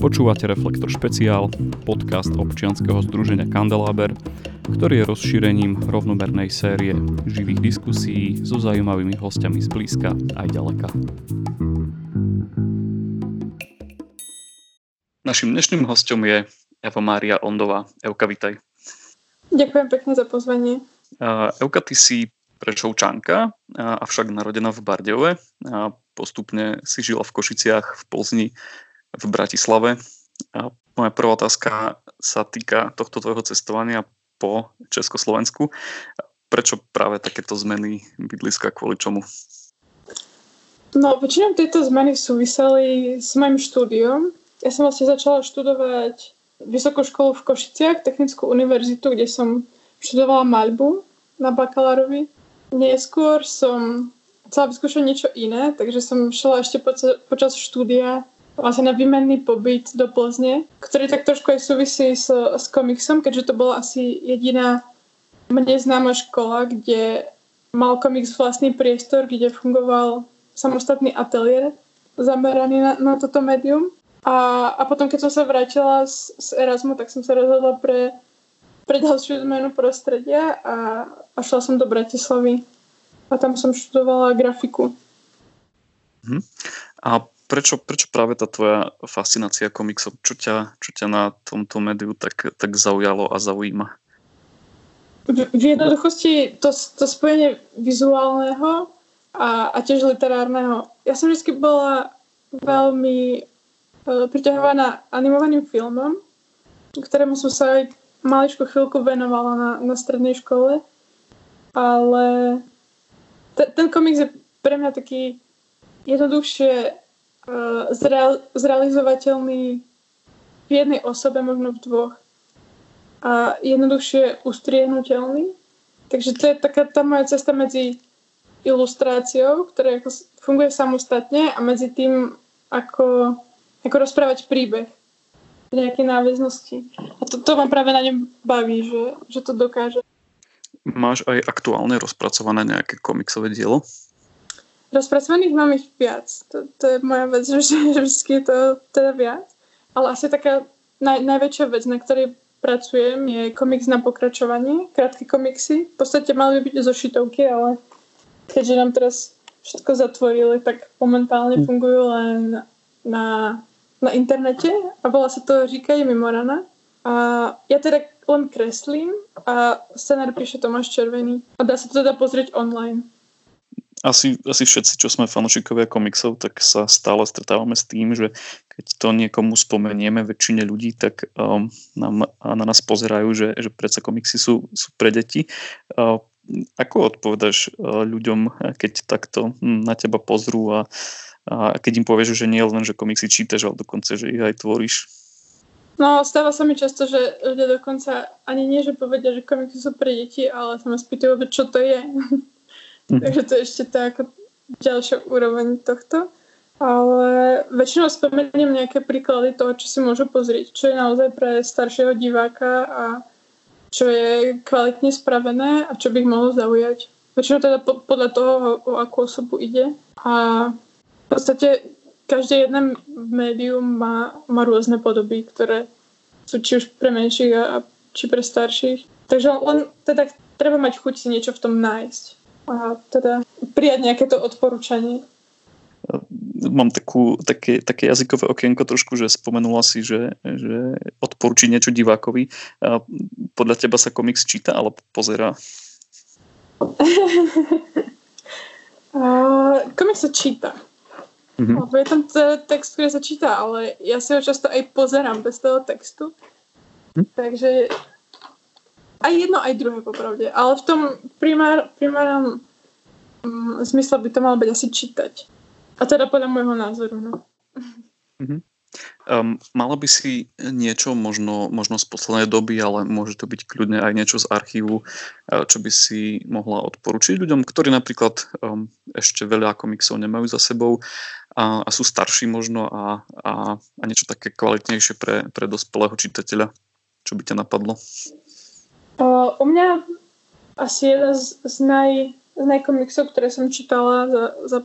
Počúvate Reflektor špeciál, podcast občianskeho združenia Kandeláber, ktorý je rozšírením rovnomernej série živých diskusí so zaujímavými hostiami z blízka aj ďaleka. Našim dnešným hostom je Eva Mária Ondová. Euka, vitaj. Ďakujem pekne za pozvanie. Euka, ty si prečovčanka, avšak narodená v Bardejove. Postupne si žila v Košiciach, v Plzni, v Bratislave. A moja prvá otázka sa týka tohto tvojho cestovania po Československu. Prečo práve takéto zmeny bydliska, kvôli čomu? No, väčšinou tieto zmeny súviseli s mojim štúdiom. Ja som vlastne začala študovať vysokú školu v Košiciach, technickú univerzitu, kde som študovala maľbu na bakalárovi. Neskôr som chcela vyskúšať niečo iné, takže som šla ešte počas štúdia vlastne na výmenný pobyt do Plzne, ktorý tak trošku aj súvisí s, s komiksom, keďže to bola asi jediná mne známa škola, kde mal komiks vlastný priestor, kde fungoval samostatný ateliér zameraný na, na toto médium. A, a potom, keď som sa vrátila z, z Erasmu, tak som sa rozhodla pre, pre ďalšiu zmenu prostredia a, a šla som do Bratislavy. A tam som študovala grafiku. Hm. A prečo, prečo práve tá tvoja fascinácia komiksov? Čo ťa, čo ťa na tomto médiu tak, tak zaujalo a zaujíma? V, jednoduchosti to, to spojenie vizuálneho a, a tiež literárneho. Ja som vždy bola veľmi uh, priťahovaná animovaným filmom, ktorému som sa aj maličko chvíľku venovala na, na strednej škole, ale te, ten komiks je pre mňa taký jednoduchšie zreal, zrealizovateľný v jednej osobe, možno v dvoch. A jednoduchšie ustriehnutelný. Takže to je taká tá moja cesta medzi ilustráciou, ktorá funguje samostatne a medzi tým, ako, ako rozprávať príbeh v nejakej náväznosti. A to, to ma práve na ňom baví, že, že to dokáže. Máš aj aktuálne rozpracované nejaké komiksové dielo? Rozpracovaných mám ich viac. To, to je moja vec, že, že vždy je to teda viac. Ale asi taká naj, najväčšia vec, na ktorej pracujem, je komiks na pokračovanie, krátke komiksy. V podstate mali by byť zošitovky, ale keďže nám teraz všetko zatvorili, tak momentálne hm. fungujú len na, na internete a volá sa to Říkají Mimorana. A ja teda len kreslím a scenár píše Tomáš Červený a dá sa to teda pozrieť online asi, asi všetci, čo sme fanúšikovia komiksov, tak sa stále stretávame s tým, že keď to niekomu spomenieme väčšine ľudí, tak um, nám, na nás pozerajú, že, že predsa komiksy sú, sú pre deti. Uh, ako odpovedaš ľuďom, keď takto na teba pozrú a, a keď im povieš, že nie len, že komiksy čítaš, ale dokonca, že ich aj tvoríš? No, stáva sa mi často, že ľudia dokonca ani nie, že povedia, že komiksy sú pre deti, ale sa ma spýtajú, čo to je. Takže to je ešte tá ako ďalšia úroveň tohto. Ale väčšinou spomeniem nejaké príklady toho, čo si môžu pozrieť, čo je naozaj pre staršieho diváka a čo je kvalitne spravené a čo by ich mohlo zaujať. Väčšinou teda podľa toho, o akú osobu ide. A v podstate každé jedné médium má, má rôzne podoby, ktoré sú či už pre menších a, či pre starších. Takže len teda treba mať chuť si niečo v tom nájsť a teda prijať nejaké to odporúčanie. Mám takú, také, také jazykové okienko trošku, že spomenula si, že, že odporúči niečo divákovi. A podľa teba sa komiks číta alebo pozera? komiks sa číta. Mm-hmm. Je tam text, ktorý sa číta, ale ja si ho často aj pozerám bez toho textu. Mm. Takže aj jedno, aj druhé popravde. Ale v tom primár, primárnom mm, zmysle by to malo byť asi čítať. A teda podľa môjho názoru. No. Mm-hmm. Um, mala by si niečo možno, možno z poslednej doby, ale môže to byť kľudne aj niečo z archívu, čo by si mohla odporučiť ľuďom, ktorí napríklad um, ešte veľa komiksov nemajú za sebou a, a sú starší možno a, a, a niečo také kvalitnejšie pre, pre dospelého čitateľa. Čo by ťa napadlo? U mňa asi jeden z, z, naj, z najkomiksov, ktoré som čítala za, za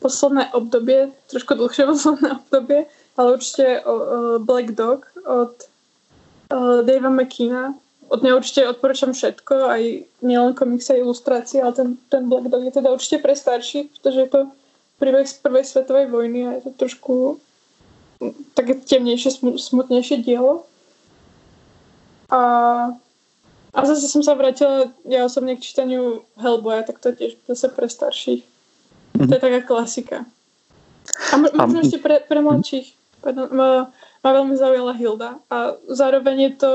posledné obdobie, trošku dlhšie posledné obdobie, ale určite uh, Black Dog od uh, Davea McKeena. Od neho určite odporúčam všetko, aj nielen komiksy a ilustrácie, ale ten, ten Black Dog je teda určite pre starších, pretože je to príbeh z prvej svetovej vojny a je to trošku také temnejšie, smutnejšie dielo. A, a zase som sa vrátila ja osobne k čítaniu Hellboya, tak to tiež zase pre starších. Mm-hmm. To je taká klasika. A možno ešte pre, pre mladších. Pardon, ma, ma veľmi zaujala Hilda. A zároveň je to,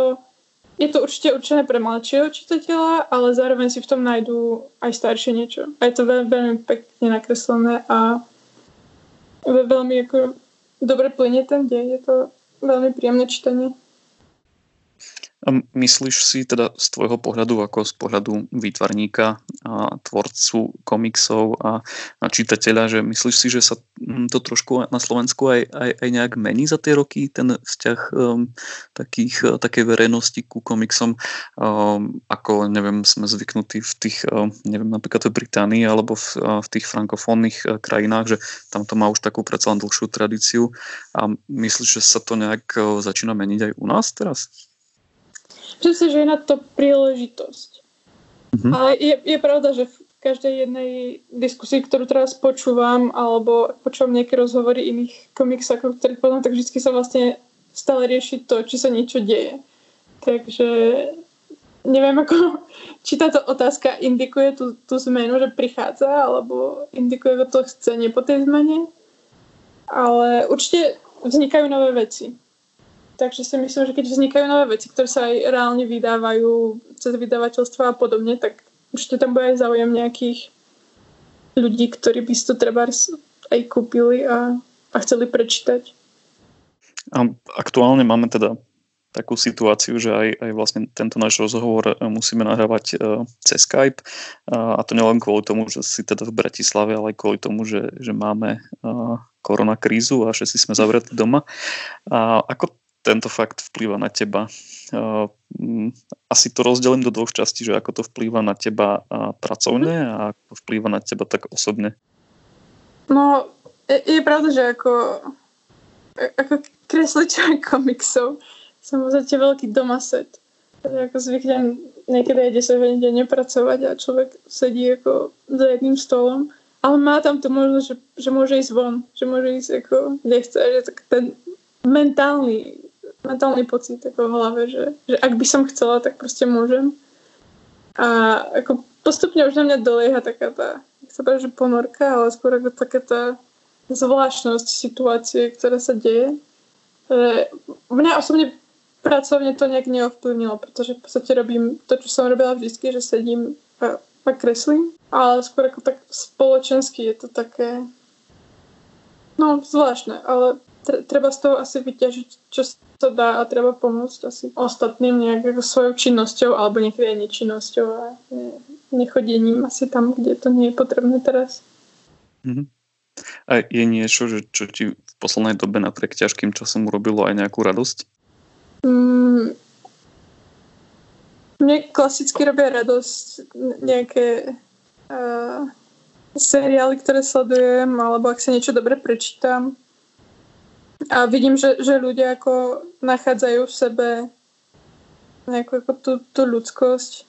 je to určite určené pre mladšieho čitateľa, ale zároveň si v tom nájdú aj staršie niečo. A je to veľmi, veľmi pekne nakreslené a veľmi ako dobre plyne ten deň. Je to veľmi príjemné čítanie. Myslíš si teda z tvojho pohľadu, ako z pohľadu výtvarníka a tvorcu komiksov a, a čitateľa, že myslíš si, že sa hm, to trošku na Slovensku aj, aj, aj nejak mení za tie roky, ten vzťah um, takých, takej verejnosti ku komiksom, um, ako neviem, sme zvyknutí v tých, um, neviem, napríklad v Británii alebo v, v tých frankofónnych uh, krajinách, že tam to má už takú predsa len dlhšiu tradíciu a myslíš, že sa to nejak uh, začína meniť aj u nás teraz? Myslím že je na to príležitosť. Mm-hmm. Ale je, je pravda, že v každej jednej diskusii, ktorú teraz počúvam, alebo počúvam nejaké rozhovory iných komiksákov, ktorých potom, tak vždy sa vlastne stále rieši to, či sa niečo deje. Takže neviem, ako, či táto otázka indikuje tú, tú zmenu, že prichádza, alebo indikuje to chcenie po tej zmene. Ale určite vznikajú nové veci. Takže si myslím, že keď vznikajú nové veci, ktoré sa aj reálne vydávajú cez vydavateľstvo a podobne, tak určite tam bude aj záujem nejakých ľudí, ktorí by si to treba aj kúpili a, a chceli prečítať. A aktuálne máme teda takú situáciu, že aj, aj vlastne tento náš rozhovor e, musíme nahrávať uh, cez Skype uh, a to nielen kvôli tomu, že si teda v Bratislave, ale aj kvôli tomu, že, že máme uh, koronakrízu a že si sme zavretí doma. A ako tento fakt vplýva na teba. Asi to rozdelím do dvoch častí, že ako to vplýva na teba pracovne a ako vplýva na teba tak osobne. No, je, je pravda, že ako, ako kreslič komiksov som v podstate veľký domaset. Takže ako zvyknem niekedy aj 10 hodín denne pracovať a človek sedí ako za jedným stolom. Ale má tam to možnosť, že, že môže ísť von, že môže ísť ako kde že tak ten mentálny mentálny pocit ako v hlave, že, že ak by som chcela, tak proste môžem. A ako postupne už na mňa dolieha taká tá, sa že ponorka, ale skôr ako taká tá zvláštnosť situácie, ktorá sa deje. E, mňa osobne pracovne to nejak neovplyvnilo, pretože v podstate robím to, čo som robila vždy, že sedím a, a kreslím, ale skôr ako tak spoločensky je to také no zvláštne, ale treba z toho asi vyťažiť, čo sa dá a treba pomôcť asi ostatným nejak ako svojou činnosťou alebo niekedy aj nečinnosťou a nechodením asi tam, kde to nie je potrebné teraz. Mm-hmm. A je niečo, že, čo ti v poslednej dobe napriek ťažkým časom urobilo aj nejakú radosť? Mm, mne klasicky robia radosť nejaké uh, seriály, ktoré sledujem, alebo ak sa niečo dobre prečítam a vidím, že, že ľudia ako nachádzajú v sebe nejakú ako tú, tú ľudskosť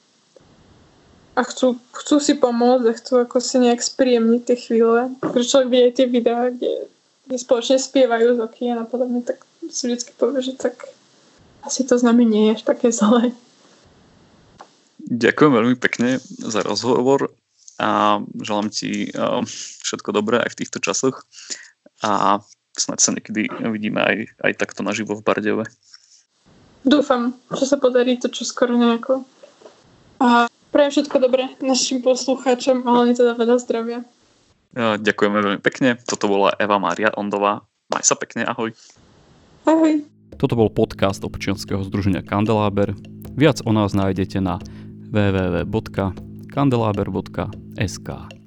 a chcú, chcú si pomôcť a chcú ako si nejak spríjemniť tie chvíle. Keď človek vidie tie videá, kde, kde spoločne spievajú z okien a podobne, tak si vždy povie, že tak asi to s nami nie je až také zlé. Ďakujem veľmi pekne za rozhovor a želám ti všetko dobré aj v týchto časoch a snad sa niekedy vidíme aj, aj takto naživo v Bardejove. Dúfam, že sa podarí to čo skoro nejako. A prajem všetko dobré našim poslucháčom, ale teda veľa zdravia. Ďakujeme veľmi pekne. Toto bola Eva Mária Ondová. Maj sa pekne, ahoj. Ahoj. Toto bol podcast občianského združenia Kandeláber. Viac o nás nájdete na www.kandelaber.sk.